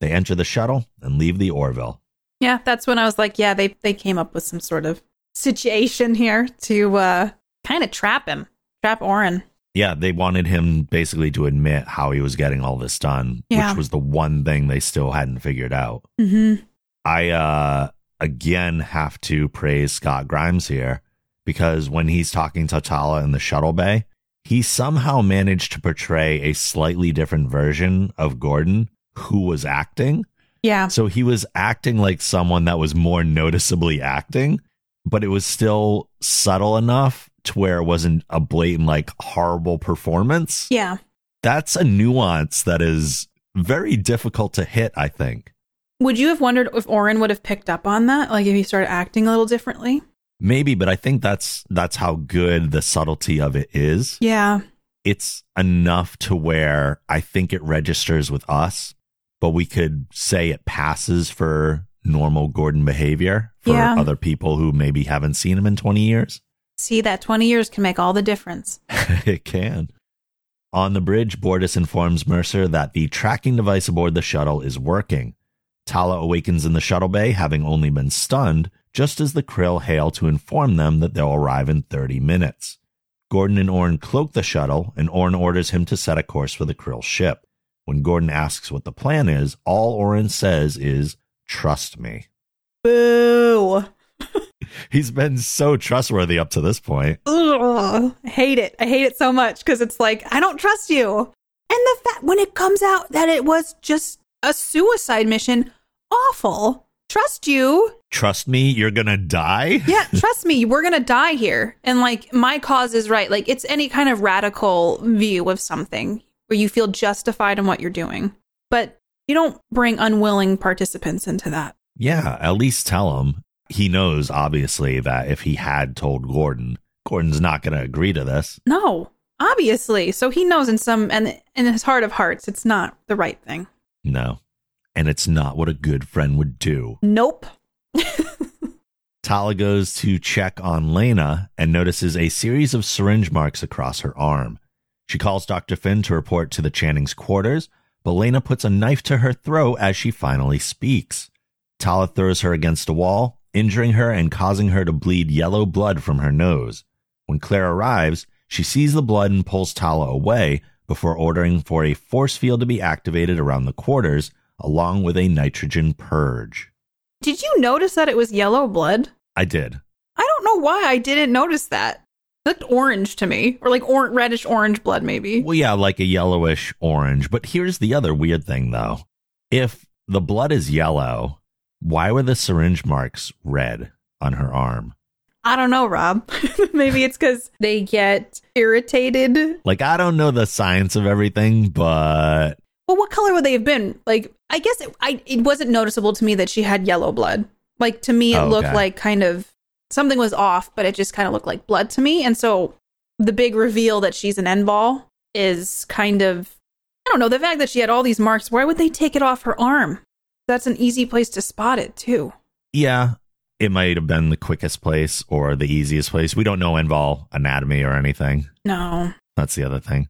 S1: They enter the shuttle and leave the Orville.
S2: Yeah, that's when I was like, yeah, they, they came up with some sort of situation here to uh, kind of trap him, trap Orrin.
S1: Yeah, they wanted him basically to admit how he was getting all this done,
S2: Yeah.
S1: which was the one thing they still hadn't figured out.
S2: Mm-hmm.
S1: I uh again have to praise Scott Grimes here because when he's talking to Talla in the shuttle bay, he somehow managed to portray a slightly different version of Gordon who was acting.
S2: Yeah.
S1: So he was acting like someone that was more noticeably acting, but it was still subtle enough to where it wasn't a blatant, like horrible performance.
S2: Yeah.
S1: That's a nuance that is very difficult to hit, I think.
S2: Would you have wondered if Oren would have picked up on that? Like if he started acting a little differently?
S1: Maybe, but I think that's that's how good the subtlety of it is.
S2: Yeah.
S1: It's enough to where I think it registers with us, but we could say it passes for normal Gordon behavior for
S2: Yeah.
S1: other people who maybe haven't seen him in 20 years.
S2: See, that 20 years can make all the difference.
S1: it can. On the bridge, Bortus informs Mercer that the tracking device aboard the shuttle is working. Talla awakens in the shuttle bay, having only been stunned, just as the Krill hail to inform them that they'll arrive in 30 minutes. Gordon and Orrin cloak the shuttle, and Orrin orders him to set a course for the Krill ship. When Gordon asks what the plan is, all Orrin says is, Trust me.
S2: Boo.
S1: He's been so trustworthy up to this point.
S2: Ugh. I hate it. I hate it so much because it's like, I don't trust you. And the fact when it comes out that it was just a suicide mission, awful. Trust you.
S1: Trust me, you're gonna die?
S2: Yeah, trust me, we're going to die here. And like, my cause is right. Like, it's any kind of radical view of something where you feel justified in what you're doing. But you don't bring unwilling participants into that.
S1: Yeah, at least tell him. He knows, obviously, that if he had told Gordon, Gordon's not going to agree to this.
S2: No, obviously. So he knows in some, and in his heart of hearts, it's not the right thing.
S1: No. And it's not what a good friend would do.
S2: Nope.
S1: Talla goes to check on Lena and notices a series of syringe marks across her arm. She calls Dr. Finn to report to the Channing's quarters, but Lena puts a knife to her throat as she finally speaks. Talla throws her against a wall, injuring her and causing her to bleed yellow blood from her nose. When Claire arrives, she sees the blood and pulls Talla away before ordering for a force field to be activated around the quarters, along with a nitrogen purge.
S2: Did you notice that it was yellow blood?
S1: I did.
S2: I don't know why I didn't notice that. It looked orange to me, or like or- reddish orange blood, maybe.
S1: Well, yeah, like a yellowish orange. But here's the other weird thing, though. If the blood is yellow, why were the syringe marks red on her arm?
S2: I don't know, Rob. maybe it's because they get irritated.
S1: Like, I don't know the science of everything, but
S2: Well, what color would they have been? Like, I guess it, I, it wasn't noticeable to me that she had yellow blood. Like, to me, it
S1: Oh,
S2: looked
S1: okay.
S2: like kind of something was off, but it just kind of looked like blood to me. And so the big reveal that she's an Enval is kind of, I don't know, the fact that she had all these marks, why would they take it off her arm? That's an easy place to spot it, too.
S1: yeah, it might have been the quickest place or the easiest place. We don't know Enval anatomy or anything.
S2: No.
S1: That's the other thing.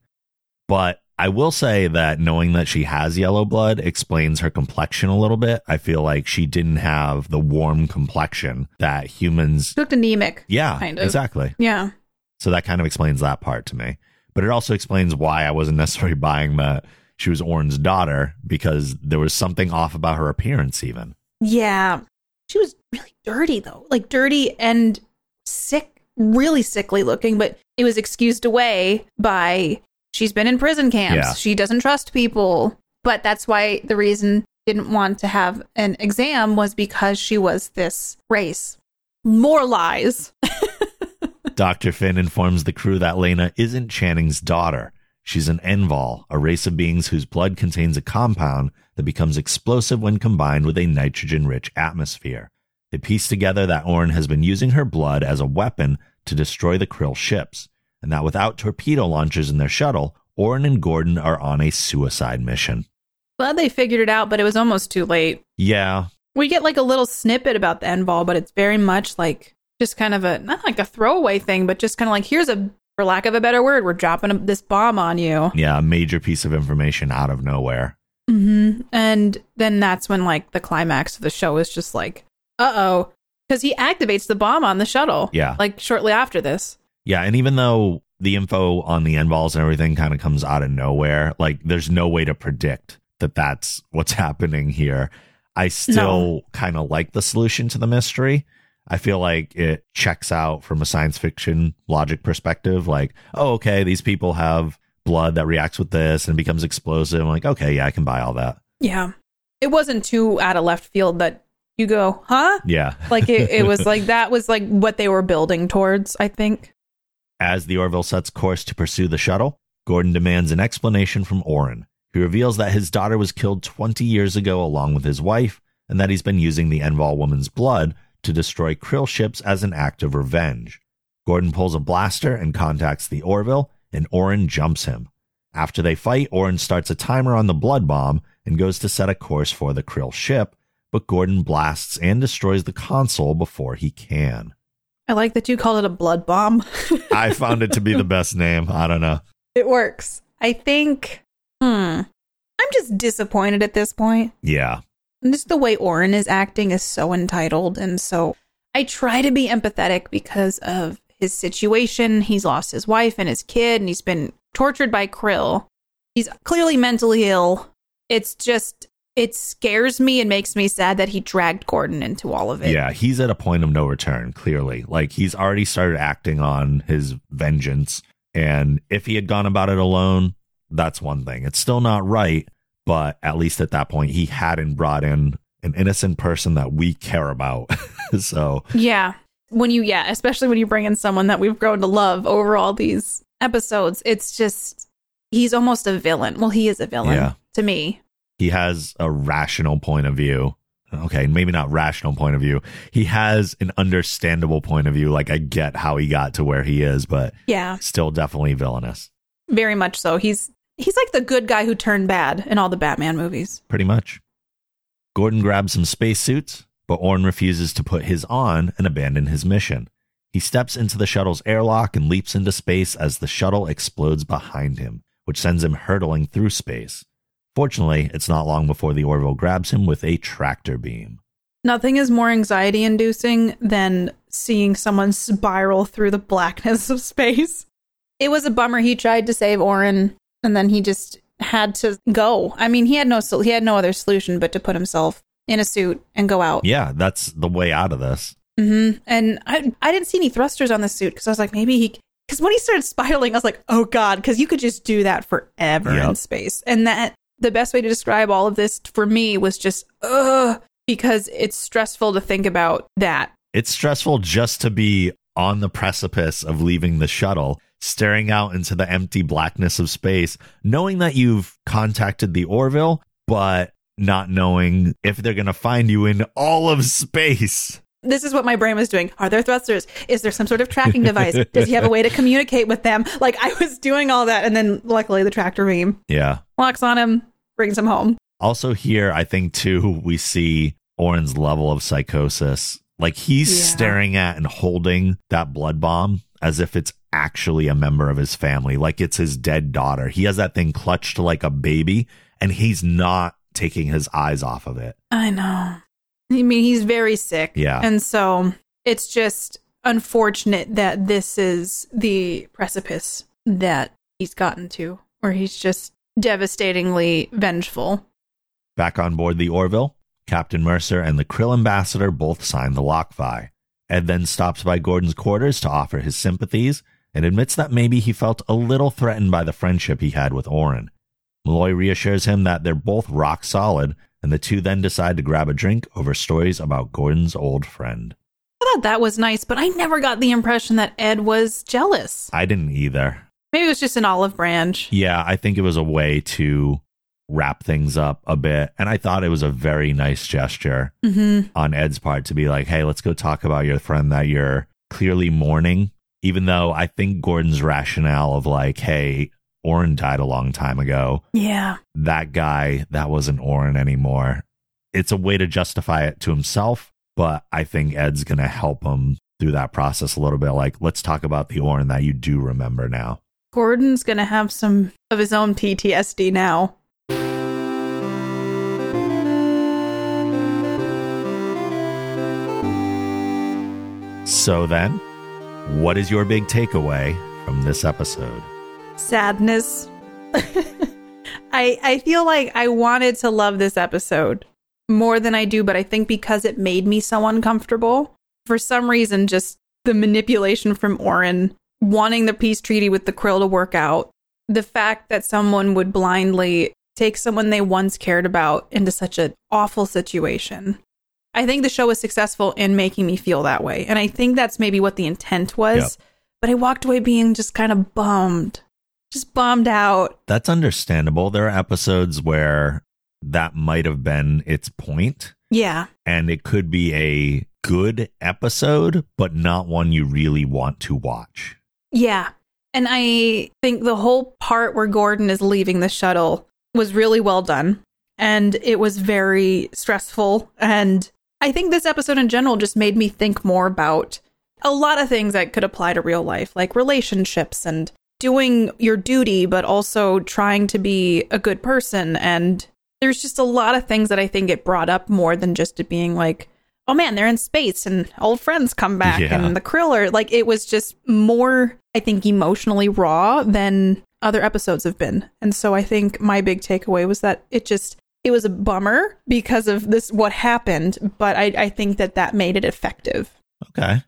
S1: But I will say that knowing that she has yellow blood explains her complexion a little bit. I feel like she didn't have the warm complexion that humans.
S2: She looked anemic.
S1: Yeah,
S2: Kind of.
S1: exactly.
S2: Yeah.
S1: So that kind of explains that part to me. But it also explains why I wasn't necessarily buying that she was Orrin's daughter because there was something off about her appearance, even.
S2: Yeah. She was really dirty though. Like dirty and sick, really sickly looking, but it was excused away by she's been in prison camps.
S1: Yeah.
S2: She doesn't trust people. But that's why the reason didn't want to have an exam was because she was this race. More lies.
S1: Dr. Finn informs the crew that Lena isn't Channing's daughter. She's an Enval, a race of beings whose blood contains a compound that becomes explosive when combined with a nitrogen rich atmosphere. They piece together that Orrin has been using her blood as a weapon to destroy the Krill ships, and that without torpedo launchers in their shuttle, Orrin and Gordon are on a suicide mission.
S2: Glad they figured it out, but it was almost too late.
S1: Yeah,
S2: We get like a little snippet about the ball, but it's very much like just kind of a not like a throwaway thing, but just kind of like here's a for lack of a better word, we're dropping a, this bomb on you.
S1: yeah, a major piece of information out of nowhere.
S2: hmm And then that's when like the climax of the show is just like, uh oh, because he activates the bomb on the shuttle.
S1: Yeah.
S2: like shortly after this.
S1: Yeah, and even though the info on the Envals and everything kind of comes out of nowhere, like there's no way to predict that that's what's happening here. I still kind of like the solution to the mystery. I feel like it checks out from a science fiction logic perspective. Like, oh, okay, these people have blood that reacts with this and becomes explosive. I'm like, okay, yeah, I can buy all that.
S2: Yeah. It wasn't too out of left field that you go, huh?
S1: Yeah.
S2: Like it, it was like that was like what they were building towards, I think.
S1: As the Orville sets course to pursue the shuttle, Gordon demands an explanation from Orrin. He reveals that his daughter was killed 20 years ago along with his wife, and that he's been using the Enval woman's blood to destroy Krill ships as an act of revenge. Gordon pulls a blaster and contacts the Orville, and Orrin jumps him. After they fight, Orrin starts a timer on the blood bomb and goes to set a course for the Krill ship, but Gordon blasts and destroys the console before he can.
S2: I like that you called it a blood bomb.
S1: I found it to be the best name. I don't know.
S2: it works. I think, hmm, I'm just disappointed at this point.
S1: Yeah.
S2: And just the way Orrin is acting is so entitled. And so I try to be empathetic because of his situation. He's lost his wife and his kid, and he's been tortured by Krill. He's clearly mentally ill. It's just, it scares me and makes me sad that he dragged Gordon into all of it.
S1: Yeah, he's at a point of no return, clearly. Like he's already started acting on his vengeance. And if he had gone about it alone, that's one thing. It's still not right, but at least at that point, he hadn't brought in an innocent person that we care about. so,
S2: Yeah. When you, yeah, especially when you bring in someone that we've grown to love over all these episodes, it's just, he's almost a villain. Well, he is a villain
S1: Yeah.
S2: to me.
S1: he has a rational point of view. Okay, maybe not rational point of view. He has an understandable point of view. Like I get how he got to where he is, but
S2: Yeah.
S1: still definitely villainous.
S2: Very much so. He's, he's like the good guy who turned bad in all the Batman movies.
S1: pretty much. Gordon grabs some spacesuits, but Orrin refuses to put his on and abandon his mission. He steps into the shuttle's airlock and leaps into space as the shuttle explodes behind him, which sends him hurtling through space. Fortunately, it's not long before the Orville grabs him with a tractor beam.
S2: Nothing is more anxiety inducing than seeing someone spiral through the blackness of space. It was a bummer he tried to save Orrin and then he just had to go. I mean, he had no he had no other solution but to put himself in a suit and go out.
S1: Yeah, that's the way out of this.
S2: hmm And I I didn't see any thrusters on the suit because I was like maybe he because when he started spiraling I was like oh god because you could just do that forever in space and that the best way to describe all of this for me was just ugh because it's stressful to think about that
S1: It's stressful just to be on the precipice of leaving the shuttle, staring out into the empty blackness of space, knowing that you've contacted the Orville, but not knowing if they're going to find you in all of space.
S2: this is what my brain was doing. Are there thrusters? Is there some sort of tracking device? Does he have a way to communicate with them? Like I was doing all that, and then luckily the tractor beam
S1: Yeah.
S2: locks on him, brings him home.
S1: Also, here, I think too, we see Orrin's level of psychosis. Like he's
S2: Yeah.
S1: staring at and holding that blood bomb as if it's actually a member of his family, like it's his dead daughter. He has that thing clutched like a baby, and he's not taking his eyes off of it.
S2: I know. I mean, he's very sick.
S1: Yeah.
S2: and so it's just unfortunate that this is the precipice that he's gotten to, where he's just devastatingly vengeful.
S1: Back on board the Orville, Captain Mercer and the Krill ambassador both sign the lockfi. Ed then stops by Gordon's quarters to offer his sympathies and admits that maybe he felt a little threatened by the friendship he had with Orrin. Malloy reassures him that they're both rock solid, and the two then decide to grab a drink over stories about Gordon's old friend.
S2: I thought that was nice, but I never got the impression that Ed was jealous.
S1: I didn't either.
S2: Maybe it was just an olive branch.
S1: Yeah, I think it was a way to wrap things up a bit, and I thought it was a very nice gesture.
S2: Mm-hmm.
S1: on Ed's part to be like, hey, let's go talk about your friend that you're clearly mourning. Even though I think Gordon's rationale of like, hey, Orrin died a long time ago.
S2: Yeah.
S1: That guy, that wasn't Orrin anymore. It's a way to justify it to himself, but I think Ed's going to help him through that process a little bit. Like, let's talk about the Orrin that you do remember now.
S2: Gordon's going to have some of his own PTSD now.
S1: So then, what is your big takeaway from this episode?
S2: Sadness. I I feel like I wanted to love this episode more than I do, but I think because it made me so uncomfortable for some reason, just the manipulation from Orrin, wanting the peace treaty with the Krill to work out, the fact that someone would blindly take someone they once cared about into such an awful situation. I think the show was successful in making me feel that way. And I think that's maybe what the intent was.
S1: Yep.
S2: But I walked away being just kind of bummed, just bummed out.
S1: That's understandable. There are episodes where that might have been its point,
S2: Yeah.
S1: and it could be a good episode, but not one you really want to watch.
S2: Yeah. And I think the whole part where Gordon is leaving the shuttle was really well done. And it was very stressful. And I think this episode in general just made me think more about a lot of things that could apply to real life, like relationships and doing your duty, but also trying to be a good person. And there's just a lot of things that I think it brought up more than just it being like, oh man, they're in space and old friends come back
S1: Yeah.
S2: and the Kriller. Like it was just more, I think, emotionally raw than other episodes have been. And so I think my big takeaway was that it just, it was a bummer because of this, what happened. But I, I think that that made it effective.
S1: Okay.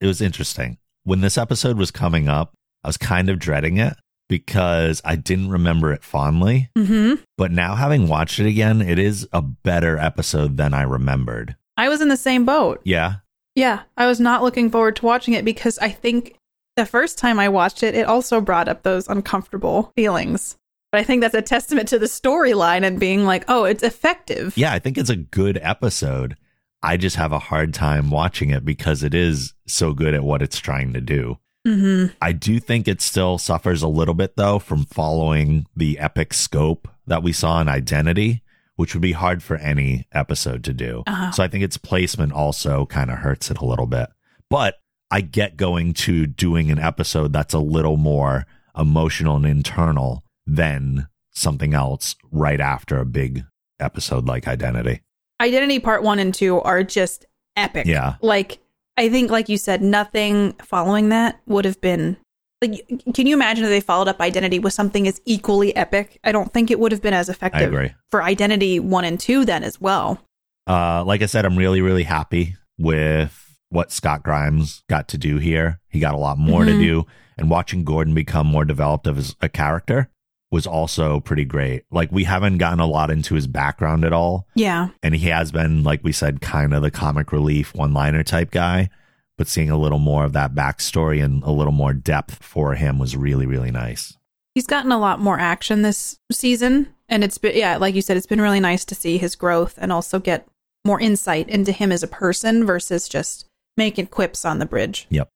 S1: It was interesting. When this episode was coming up, I was kind of dreading it because I didn't remember it fondly.
S2: Mm-hmm.
S1: But now, having watched it again, it is a better episode than I remembered.
S2: I was in the same boat.
S1: Yeah.
S2: Yeah, I was not looking forward to watching it because I think the first time I watched it, it also brought up those uncomfortable feelings. But I think that's a testament to the storyline and being like, oh, it's effective.
S1: Yeah, I think it's a good episode. I just have a hard time watching it because it is so good at what it's trying to do.
S2: Mm-hmm.
S1: I do think it still suffers a little bit though from following the epic scope that we saw in Identity, which would be hard for any episode to do.
S2: Uh-huh.
S1: So I think its placement also kind of hurts it a little bit. But I get going to doing an episode that's a little more emotional and internal than something else right after a big episode like Identity.
S2: Identity Part 1 and 2 are just epic.
S1: Yeah.
S2: Like, I think, like you said, nothing following that would have been. Like, can you imagine if they followed up Identity with something as equally epic? I don't think it would have been as effective
S1: agree.
S2: for Identity 1 and 2 then as well.
S1: Uh, like I said, I'm really, really happy with what Scott Grimes got to do here. He got a lot more to
S2: Mhm.
S1: do, and watching Gordon become more developed of as a character was also pretty great. Like we haven't gotten a lot into his background at all,
S2: Yeah.
S1: and he has been, like we said, kind of the comic relief one-liner type guy. But seeing a little more of that backstory and a little more depth for him was really, really nice.
S2: He's gotten a lot more action this season, and it's been yeah, like you said, it's been really nice to see his growth and also get more insight into him as a person versus just making quips on the bridge. Yep.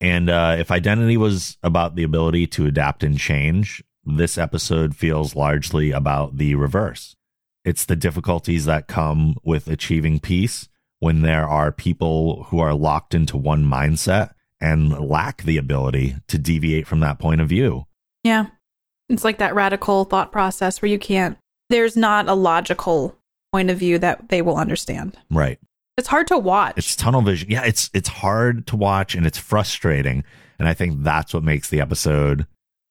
S1: And uh, if identity was about the ability to adapt and change, this episode feels largely about the reverse. It's the difficulties that come with achieving peace when there are people who are locked into one mindset and lack the ability to deviate from that point of view.
S2: Yeah. It's like that radical thought process where you can't there's not a logical point of view that they will understand.
S1: Right.
S2: It's hard to watch.
S1: It's tunnel vision. Yeah, it's it's hard to watch and it's frustrating. And I think that's what makes the episode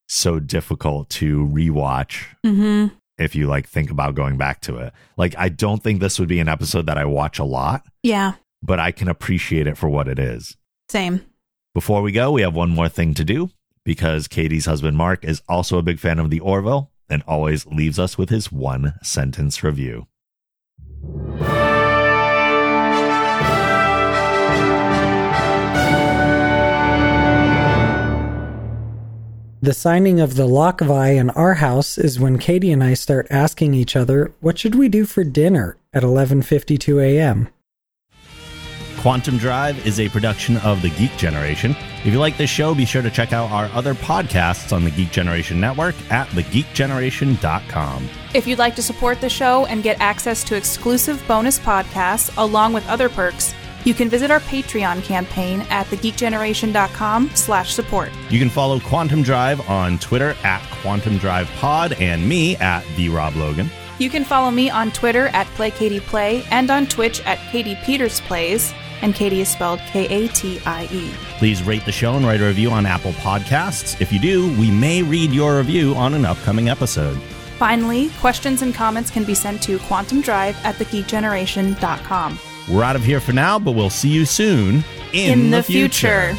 S1: so difficult to rewatch
S2: mm-hmm.
S1: if you like think about going back to it. Like I don't think this would be an episode that I watch a lot,
S2: Yeah.
S1: but I can appreciate it for what it is.
S2: Same.
S1: Before we go, we have one more thing to do because Katie's husband Mark is also a big fan of the Orville and always leaves us with his one sentence review.
S3: The signing of the lock of eye in our house is when Katie and I start asking each other, what should we do for dinner at 11:52 a.m.
S1: Quantum Drive is a production of the Geek Generation. If you like this show, be sure to check out our other podcasts on the Geek Generation Network at thegeekgeneration.com.
S2: If you'd like to support the show and get access to exclusive bonus podcasts along with other perks, you can visit our Patreon campaign at thegeekgeneration.com slash support.
S1: You can follow Quantum Drive on Twitter at Quantum Drive Pod and me at the Rob Logan.
S2: You can follow me on Twitter at PlayKatiePlay and on Twitch at Katie Peters Plays, and Katie is spelled K-A-T-I-E.
S1: Please rate the show and write a review on Apple Podcasts. If you do, we may read your review on an upcoming episode.
S2: Finally, questions and comments can be sent to quantumdrive at thegeekgeneration.com.
S1: We're out of here for now, but we'll see you soon in,
S2: In the future.